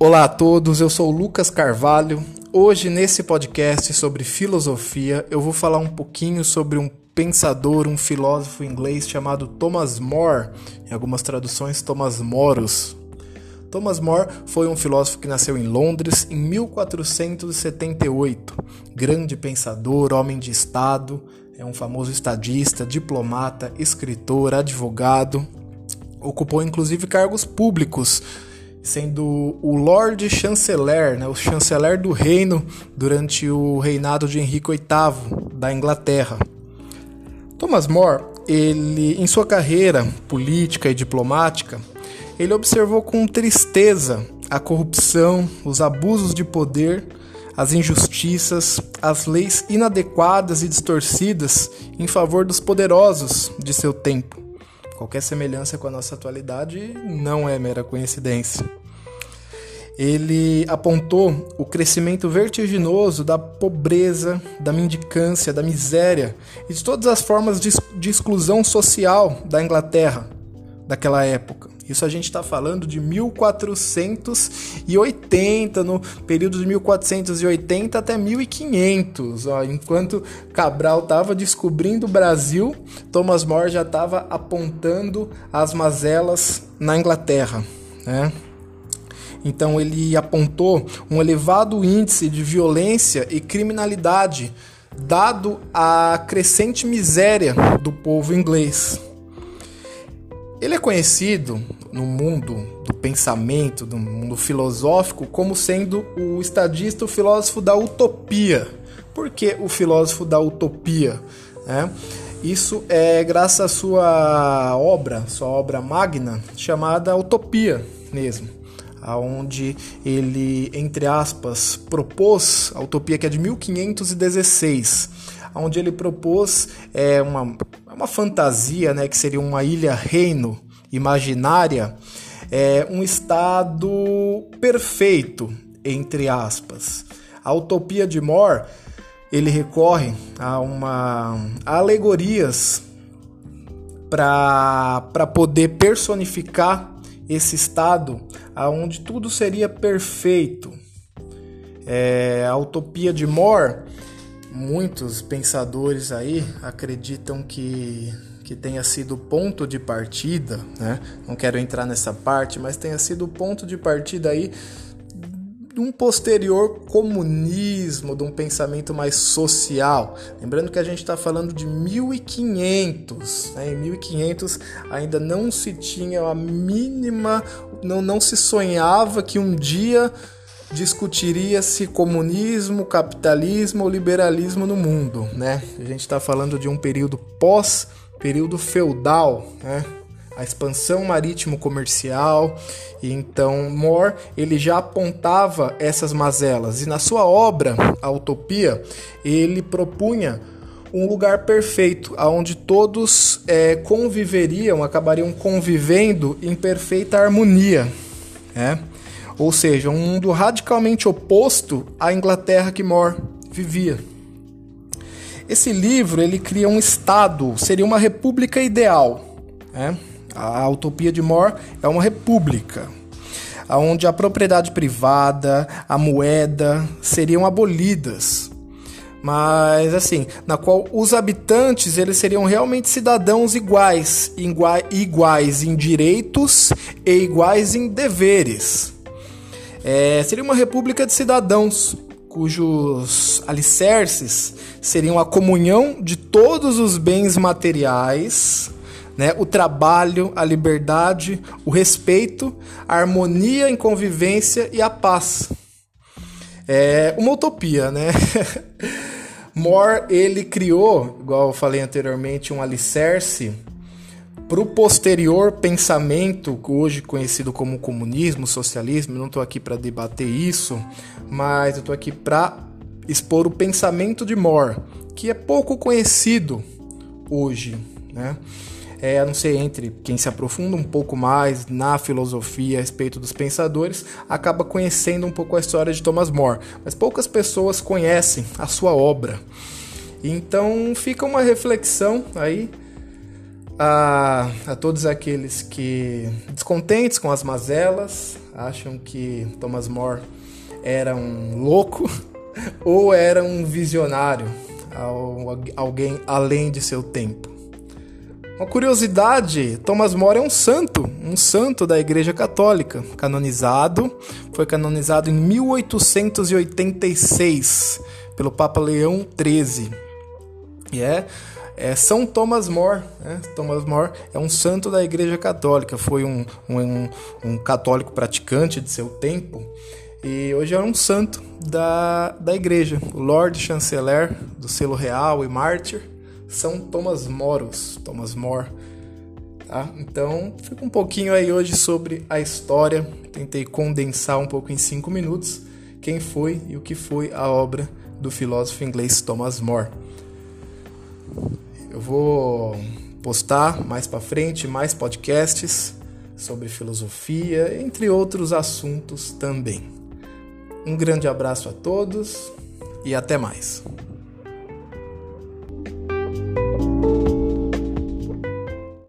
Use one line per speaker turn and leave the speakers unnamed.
Olá a todos, eu sou Lucas Carvalho. Hoje, nesse podcast sobre filosofia, eu vou falar um pouquinho sobre um pensador, um filósofo inglês chamado Thomas More, em algumas traduções, Thomas Moros. Thomas More foi um filósofo que nasceu em Londres em 1478. Grande pensador, homem de Estado, é um famoso estadista, diplomata, escritor, advogado. Ocupou inclusive cargos públicos sendo o Lord Chanceler, né, o chanceler do reino durante o reinado de Henrique VIII da Inglaterra. Thomas More, ele em sua carreira política e diplomática, ele observou com tristeza a corrupção, os abusos de poder, as injustiças, as leis inadequadas e distorcidas em favor dos poderosos de seu tempo. Qualquer semelhança com a nossa atualidade não é mera coincidência. Ele apontou o crescimento vertiginoso da pobreza, da mendicância, da miséria e de todas as formas de, exclusão social da Inglaterra daquela época. Isso a gente está falando de 1480, no período de 1480 até 1500. Ó, enquanto Cabral estava descobrindo o Brasil, Thomas More já estava apontando as mazelas na Inglaterra. Né? Então ele apontou um elevado índice de violência e criminalidade, dado a crescente miséria do povo inglês. Ele é conhecido no mundo do pensamento, do mundo filosófico, como sendo o estadista, o filósofo da utopia. Por que o filósofo da utopia? É, isso é graças à sua obra, sua obra magna, chamada Utopia mesmo, aonde ele, entre aspas, propôs a utopia que é de 1516, onde ele propôs é, uma uma fantasia, né, que seria uma ilha-reino imaginária, é um estado perfeito, entre aspas. A utopia de More, ele recorre a uma a alegorias para poder personificar esse estado aonde tudo seria perfeito. É, a utopia de More muitos pensadores aí acreditam que, que tenha sido ponto de partida, né? Não quero entrar nessa parte, mas tenha sido ponto de partida aí de um posterior comunismo, de um pensamento mais social. Lembrando que a gente está falando de 1500, né? em 1500 ainda não se tinha a mínima, não, não se sonhava que um dia discutiria-se comunismo, capitalismo ou liberalismo no mundo, né? A gente está falando de um período pós período feudal, né? A expansão marítimo-comercial, e então More ele já apontava essas mazelas e na sua obra A Utopia ele propunha um lugar perfeito, aonde todos é, conviveriam, acabariam convivendo em perfeita harmonia, né? Ou seja, um mundo radicalmente oposto à Inglaterra que More vivia. Esse livro ele cria um estado, seria uma república ideal. Né? A utopia de More é uma república, onde a propriedade privada, a moeda seriam abolidas, mas assim, na qual os habitantes eles seriam realmente cidadãos iguais, iguais em direitos e iguais em deveres. É, seria uma república de cidadãos, cujos alicerces seriam a comunhão de todos os bens materiais, né, o trabalho, a liberdade, o respeito, a harmonia em convivência e a paz. É uma utopia, né? More ele criou, igual eu falei anteriormente, um alicerce para o posterior pensamento, hoje conhecido como comunismo, socialismo, não estou aqui para debater isso, mas eu estou aqui para expor o pensamento de More, que é pouco conhecido hoje, né? É, a não ser entre quem se aprofunda um pouco mais na filosofia a respeito dos pensadores, acaba conhecendo um pouco a história de Thomas More, mas poucas pessoas conhecem a sua obra. Então fica uma reflexão aí a, a todos aqueles que descontentes com as mazelas, acham que Thomas More era um louco ou era um visionário, alguém além de seu tempo. Uma curiosidade, Thomas More é um santo, um santo da Igreja Católica, canonizado, foi canonizado em 1886 pelo Papa Leão XIII. E é, é São Thomas More. Né? Thomas More é um santo da Igreja Católica, foi um, um, um católico praticante de seu tempo e hoje é um santo da, da igreja, Lord Chanceler do selo real e mártir, São Thomas Moros, Thomas More. Tá? Então, fica um pouquinho aí hoje sobre a história. Tentei condensar um pouco em cinco minutos quem foi e o que foi a obra do filósofo inglês Thomas More. Eu vou postar mais para frente mais podcasts sobre filosofia, entre outros assuntos também. Um grande abraço a todos e até mais.